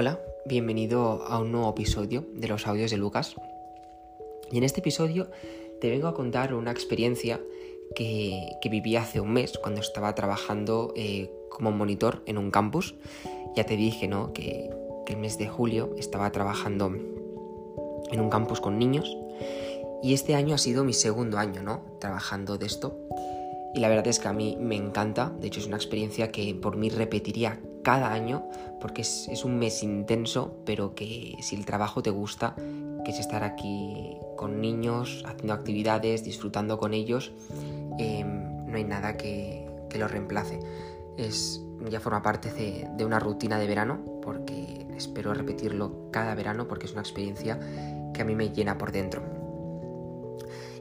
Hola, bienvenido a un nuevo episodio de los audios de Lucas. Y en este episodio te vengo a contar una experiencia que, viví hace un mes cuando estaba trabajando eh, como monitor en un campus. Ya te dije, ¿no? Que, que el mes de julio estaba trabajando en un campus con niños y este año ha sido mi segundo año, ¿no? Trabajando de esto. Y la verdad es que a mí me encanta, de hecho es una experiencia que por mí repetiría cada año porque es, un mes intenso, pero que si el trabajo te gusta, que es estar aquí con niños, haciendo actividades, disfrutando con ellos, em, no hay nada que, lo reemplace. Es, ya forma parte de, de una rutina de verano, porque espero repetirlo cada verano, porque es una experiencia que a mí me llena por dentro.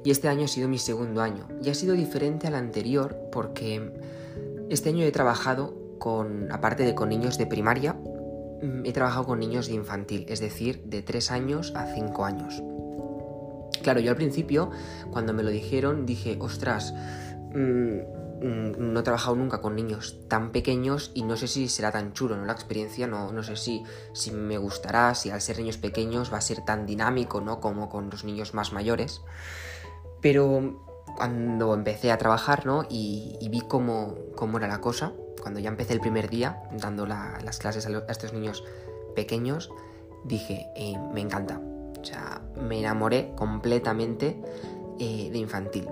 Y este año ha sido mi segundo año. Y ha sido diferente al anterior porque este año he trabajado con, aparte de con niños de primaria, mm, he trabajado con niños de infantil, es decir, de 3 años a 5 años. Claro, yo al principio, cuando me lo dijeron, dije, ostras, mm, mm, no he trabajado nunca con niños tan pequeños y no sé si será tan chulo, ¿no? La experiencia, no, no sé si, si me gustará, si al ser niños pequeños va a ser tan dinámico, ¿no? Como con los niños más mayores. Pero cuando empecé a trabajar, ¿no? Y, vi cómo, era la cosa, cuando ya empecé el primer día dando las clases a, estos niños pequeños, dije, eh, me encanta. O sea, me enamoré completamente eh, de infantil.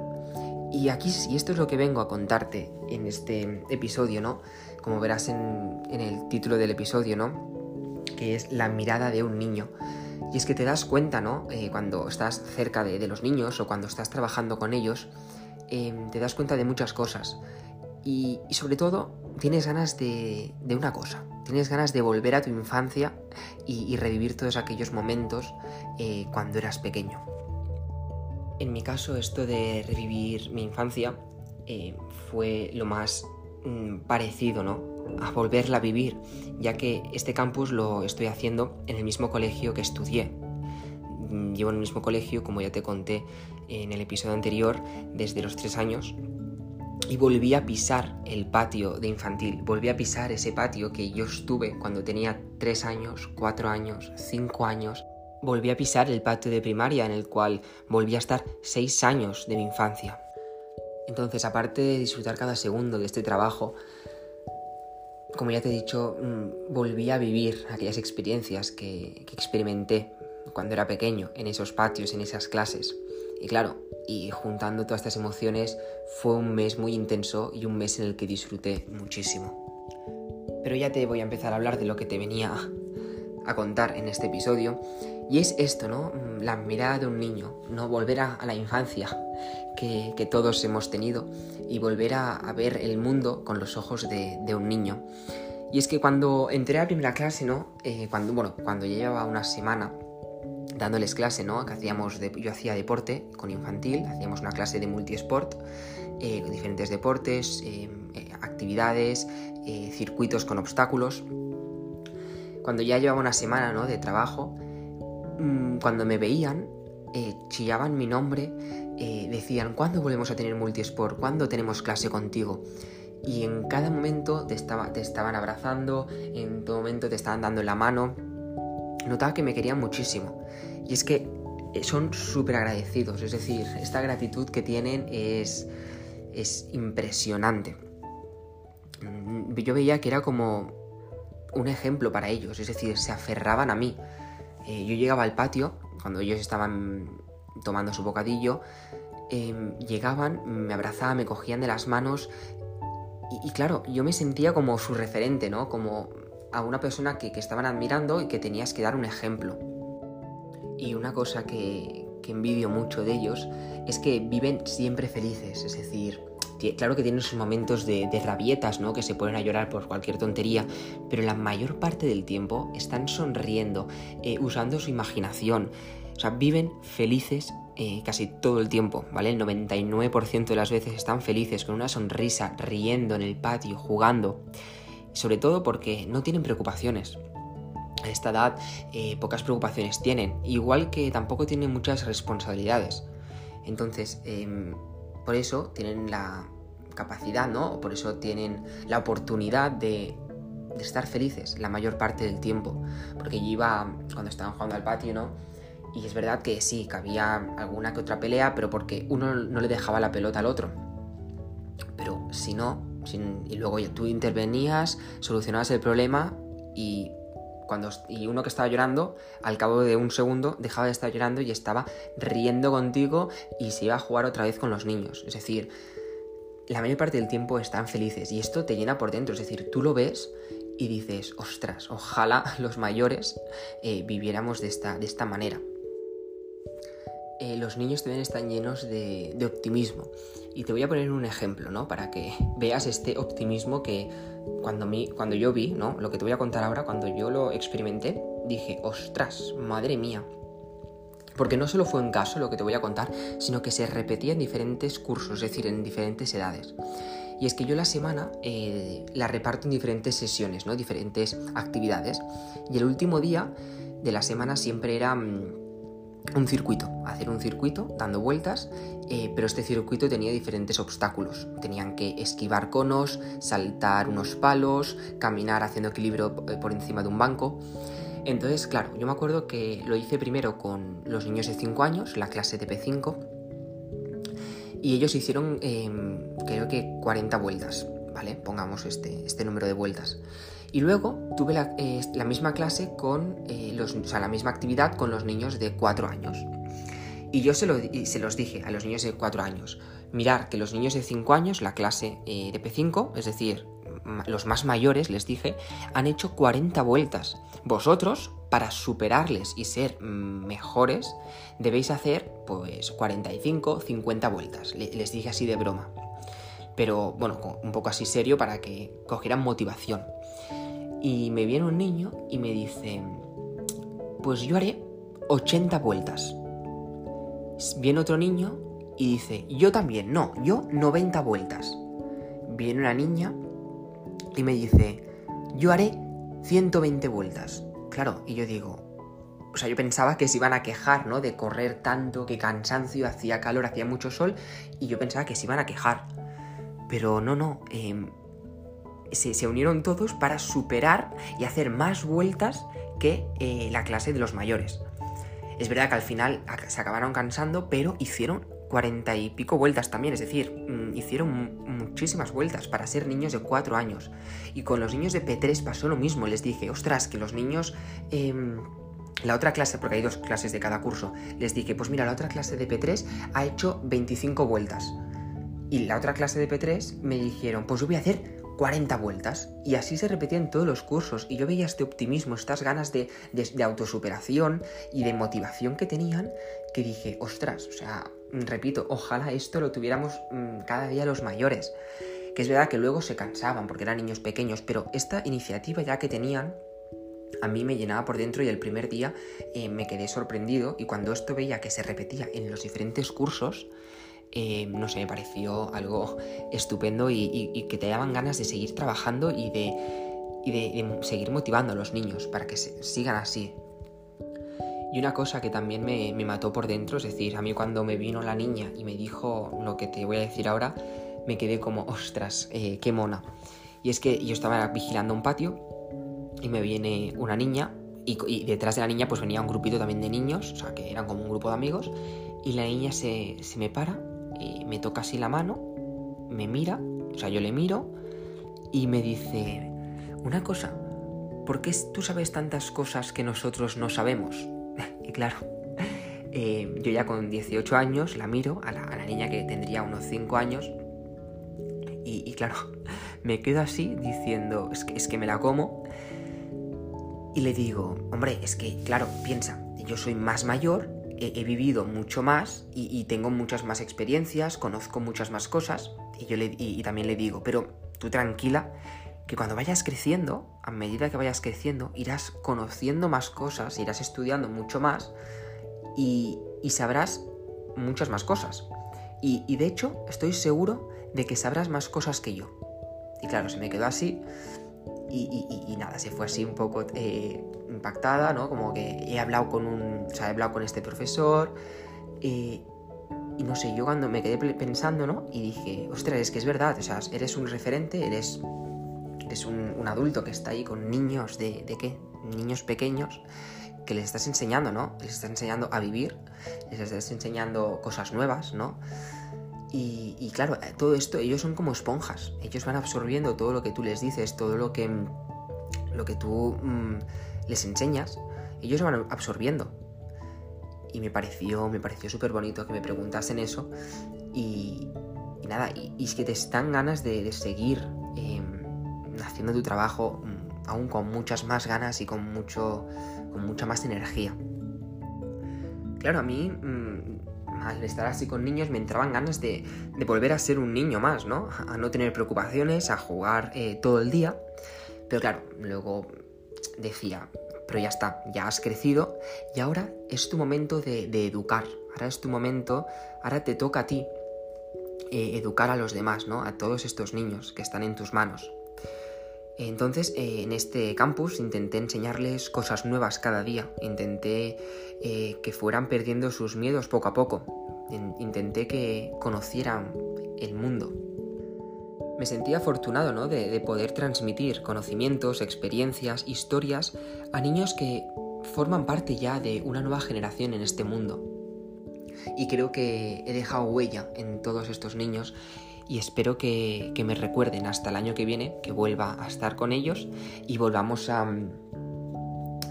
Y aquí, y esto es lo que vengo a contarte en este episodio, ¿no? Como verás en, en el título del episodio, ¿no? Que es la mirada de un niño. Y es que te das cuenta, ¿no? Eh, cuando estás cerca de, los niños o cuando estás trabajando con ellos, em, te das cuenta de muchas cosas. Y, sobre todo, tienes ganas de, una cosa. Tienes ganas de volver a tu infancia y, revivir todos aquellos momentos eh, cuando eras pequeño. En mi caso, esto de revivir mi infancia eh, fue lo más mm, parecido, ¿no? A volverla a vivir, ya que este campus lo estoy haciendo en el mismo colegio que estudié. Mm, llevo en el mismo colegio, como ya te conté en el episodio anterior, desde los tres años. Y volví a pisar el patio de infantil, volví a pisar ese patio que yo estuve cuando tenía tres años, cuatro años, cinco años. Volví a pisar el patio de primaria en el cual volví a estar seis años de mi infancia. Entonces, aparte de disfrutar cada segundo de este trabajo, como ya te he dicho, mm, volví a vivir aquellas experiencias que, experimenté cuando era pequeño, en esos patios, en esas clases. Y claro, y juntando todas estas emociones, fue un mes muy intenso y un mes en el que disfruté muchísimo. Pero ya te voy a empezar a hablar de lo que te venía a contar en este episodio. Y es esto, ¿no? Mm, la mirada de un niño, ¿no? Volver a, la infancia que, todos hemos tenido y volver a, ver el mundo con los ojos de, un niño. Y es que cuando entré a primera clase, ¿no? Eh, cuando, bueno, cuando llevaba una semana dándoles clase, ¿no? Que hacíamos yo hacía deporte con infantil, hacíamos una clase de multiesport, eh, diferentes deportes, eh, actividades, circuitos con obstáculos cuando ya llevaba una semana ¿no? de trabajo, mm, cuando me veían, eh, chillaban mi nombre, eh, decían, ¿cuándo volvemos a tener multisport? ¿Cuándo tenemos clase contigo? Y en cada momento te, estaba, te estaban abrazando, en todo momento te estaban dando la mano. Notaba que me querían muchísimo. Y es que eh, son súper agradecidos, es decir, esta gratitud que tienen es, es impresionante. Mm, yo veía que era como un ejemplo para ellos, es decir, se aferraban a mí. Eh, yo llegaba al patio, cuando ellos estaban tomando su bocadillo, em, llegaban, me abrazaban, me cogían de las manos y, claro, yo me sentía como su referente, ¿no? Como a una persona que, que estaban admirando y que tenías que dar un ejemplo. Y una cosa que, que envidio mucho de ellos es que viven siempre felices, es decir, claro que tienen sus momentos de, rabietas, ¿no? Que se ponen a llorar por cualquier tontería, pero la mayor parte del tiempo están sonriendo, eh, usando su imaginación. O sea, viven felices eh, casi todo el tiempo, ¿vale? El 99% de las veces están felices, con una sonrisa, riendo en el patio, jugando. Sobre todo porque no tienen preocupaciones. A esta edad eh, pocas preocupaciones tienen, igual que tampoco tienen muchas responsabilidades. Entonces, em, por eso tienen la capacidad, ¿no? O por eso tienen la oportunidad de estar felices la mayor parte del tiempo. Porque yo iba, cuando estaban jugando al patio, ¿no? Y es verdad que sí, que había alguna que otra pelea, pero porque uno no le dejaba la pelota al otro. Pero si no, y luego tú intervenías, solucionabas el problema y cuando y uno que estaba llorando, al cabo de un segundo dejaba de estar llorando y estaba riendo contigo y se iba a jugar otra vez con los niños. Es decir, la mayor parte del tiempo están felices y esto te llena por dentro. Es decir, tú lo ves y dices, ostras, ojalá los mayores eh, viviéramos de esta, de esta manera. Eh, los niños también están llenos de, optimismo. Y te voy a poner un ejemplo, ¿no? Para que veas este optimismo que cuando, cuando yo vi, ¿no? Lo que te voy a contar ahora, cuando yo lo experimenté, dije, ostras, madre mía. Porque no solo fue un caso lo que te voy a contar, sino que se repetía en diferentes cursos, es decir, en diferentes edades. Y es que yo la semana eh, la reparto en diferentes sesiones, ¿no? Diferentes actividades. Y el último día de la semana siempre era mm, un circuito, hacer un circuito dando vueltas, eh, pero este circuito tenía diferentes obstáculos. Tenían que esquivar conos, saltar unos palos, caminar haciendo equilibrio eh, por encima de un banco. Entonces, claro, yo me acuerdo que lo hice primero con los niños de 5 años, la clase de P5, y ellos hicieron em, creo que 40 vueltas, ¿vale? Pongamos este, este número de vueltas. Y luego tuve la, eh, misma clase con eh, los, la misma actividad con los niños de 4 años. Y yo se, se, los dije a los niños de 4 años, mirar que los niños de 5 años, la clase eh, de P5, es decir, los más mayores, les dije, han hecho 40 vueltas. Vosotros, para superarles y ser mejores, debéis hacer pues 45, 50 vueltas. Les dije así de broma. Pero bueno, un poco así serio para que cogieran motivación. Y me viene un niño y me dice, pues yo haré 80 vueltas. Viene otro niño y dice, yo también, no, yo 90 vueltas. Viene una niña y me dice, yo haré 120 vueltas. Claro, y yo digo, o sea, yo pensaba que se iban a quejar, ¿no? De correr tanto, que cansancio, hacía calor, hacía mucho sol, y yo pensaba que se iban a quejar. Pero no, no, eh, se, unieron todos para superar y hacer más vueltas que eh, la clase de los mayores. Es verdad que al final se acabaron cansando, pero hicieron cuarenta y pico vueltas también, es decir, mm, hicieron muchísimas vueltas para ser niños de cuatro años. Y con los niños de P3 pasó lo mismo, les dije, ostras, que los niños... Em, la otra clase, porque hay dos clases de cada curso, les dije, pues mira, la otra clase de P3 ha hecho 25 vueltas. Y la otra clase de P3 me dijeron, pues yo voy a hacer 40 vueltas. Y así se repetía en todos los cursos. Y yo veía este optimismo, estas ganas de, autosuperación y de motivación que tenían, que dije, ostras, o sea, repito, ojalá esto lo tuviéramos mm, cada día los mayores. Que es verdad que luego se cansaban porque eran niños pequeños, pero esta iniciativa ya que tenían, a mí me llenaba por dentro y el primer día eh, me quedé sorprendido y cuando esto veía que se repetía en los diferentes cursos, eh, no sé, me pareció algo estupendo y, que te daban ganas de seguir trabajando y de, seguir motivando a los niños para que sigan así. Y una cosa que también me, mató por dentro, es decir, a mí cuando me vino la niña y me dijo lo que te voy a decir ahora, me quedé como, ostras, eh, qué mona. Y es que yo estaba vigilando un patio y me viene una niña y, detrás de la niña pues venía un grupito también de niños, o sea que eran como un grupo de amigos, y la niña se, se me para me toca así la mano, me mira, o sea, yo le miro y me dice, una cosa, ¿por qué tú sabes tantas cosas que nosotros no sabemos? y claro, eh, yo ya con 18 años la miro a la, niña que tendría unos 5 años y, claro, me quedo así diciendo, es que, es que me la como y le digo, hombre, es que, claro, piensa, yo soy más mayor he, vivido mucho más y, tengo muchas más experiencias, conozco muchas más cosas y, yo le, y, también le digo, pero tú tranquila, que cuando vayas creciendo, a medida que vayas creciendo, irás conociendo más cosas, irás estudiando mucho más y, sabrás muchas más cosas. Y, de hecho, estoy seguro de que sabrás más cosas que yo. Y claro, se me quedó así y, nada, se fue así un poco eh, impactada, ¿no? Como que he hablado con un, o sea, he hablado con este profesor y no sé, yo cuando me quedé pensando, ¿no? Y dije, ostras, es que es verdad, o sea, eres un referente, eres eres un, adulto que está ahí con niños de, de qué? Niños pequeños que les estás enseñando, ¿no? Les estás enseñando a vivir, les estás enseñando cosas nuevas, ¿no? Y, claro, eh, todo esto, ellos son como esponjas, ellos van absorbiendo todo lo que tú les dices, todo lo que, lo que tú mm, les enseñas, ellos van absorbiendo. Y me pareció, me pareció súper bonito que me preguntasen eso. Y, nada, y, es que te están ganas de, seguir em, haciendo tu trabajo mm, aún con muchas más ganas y con, mucho, con mucha más energía. Claro, a mí mm, al estar así con niños me entraban ganas de, volver a ser un niño más, ¿no? A no tener preocupaciones, a jugar eh, todo el día. Pero claro, luego decía, pero ya está, ya has crecido y ahora es tu momento de, educar, ahora es tu momento, ahora te toca a ti eh, educar a los demás, ¿no? A todos estos niños que están en tus manos. Entonces, eh, en este campus intenté enseñarles cosas nuevas cada día, intenté eh, que fueran perdiendo sus miedos poco a poco, intenté que conocieran el mundo. Me sentía afortunado ¿no? de, de poder transmitir conocimientos, experiencias, historias a niños que forman parte ya de una nueva generación en este mundo. Y creo que he dejado huella en todos estos niños y espero que, me recuerden hasta el año que viene, que vuelva a estar con ellos y volvamos a,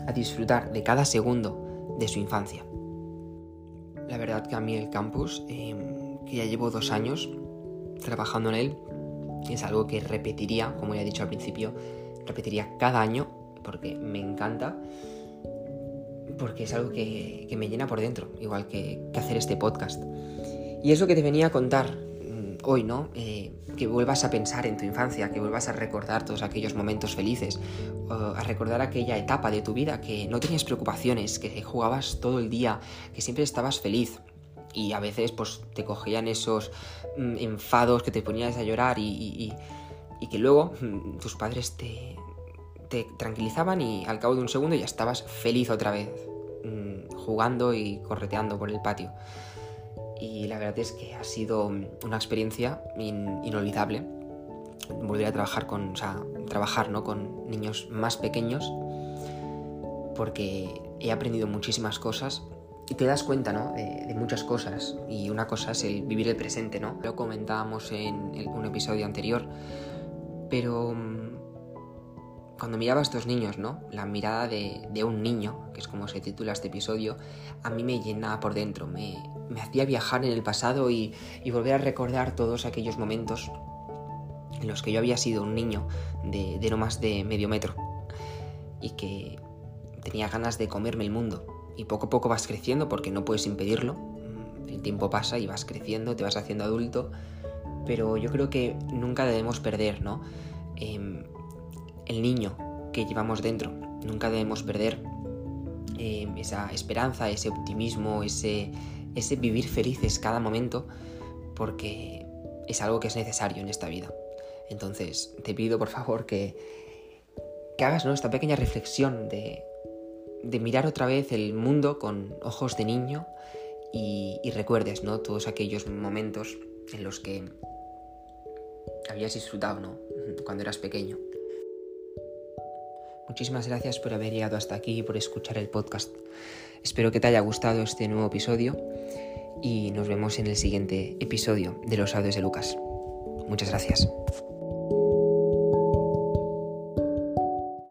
a disfrutar de cada segundo de su infancia. La verdad que a mí el campus, em, que ya llevo dos años trabajando en él, es algo que repetiría, como ya he dicho al principio, repetiría cada año porque me encanta, porque es algo que, me llena por dentro, igual que, que hacer este podcast. Y es lo que te venía a contar hoy, ¿no? Eh, que vuelvas a pensar en tu infancia, que vuelvas a recordar todos aquellos momentos felices, a recordar aquella etapa de tu vida que no tenías preocupaciones, que jugabas todo el día, que siempre estabas feliz. Y a veces pues te cogían esos mm, enfados que te ponías a llorar y, que luego mm, tus padres te, tranquilizaban y al cabo de un segundo ya estabas feliz otra vez, mm, jugando y correteando por el patio y la verdad es que ha sido una experiencia inolvidable volver a trabajar con, trabajar ¿no? con niños más pequeños porque he aprendido muchísimas cosas y te das cuenta ¿no? de, muchas cosas y una cosa es el vivir el presente, ¿no? Lo comentábamos en un episodio anterior, pero mm, cuando miraba a estos niños, ¿no? La mirada de, de, un niño, que es como se titula este episodio, a mí me llenaba por dentro, me, me hacía viajar en el pasado y, volver a recordar todos aquellos momentos en los que yo había sido un niño de, no más de medio metro y que tenía ganas de comerme el mundo. Y poco a poco vas creciendo porque no puedes impedirlo. Mm, el tiempo pasa y vas creciendo, te vas haciendo adulto. Pero yo creo que nunca debemos perder, ¿no? Em, el niño que llevamos dentro. Nunca debemos perder em, esa esperanza, ese optimismo, ese, ese vivir felices cada momento, porque es algo que es necesario en esta vida. Entonces, te pido por favor que, que hagas ¿no? esta pequeña reflexión de, de mirar otra vez el mundo con ojos de niño y, recuerdes ¿no? todos aquellos momentos en los que habías disfrutado cuando eras pequeño. Muchísimas gracias por haber llegado hasta aquí y por escuchar el podcast. Espero que te haya gustado este nuevo episodio y nos vemos en el siguiente episodio de los audios de Lucas. Muchas gracias.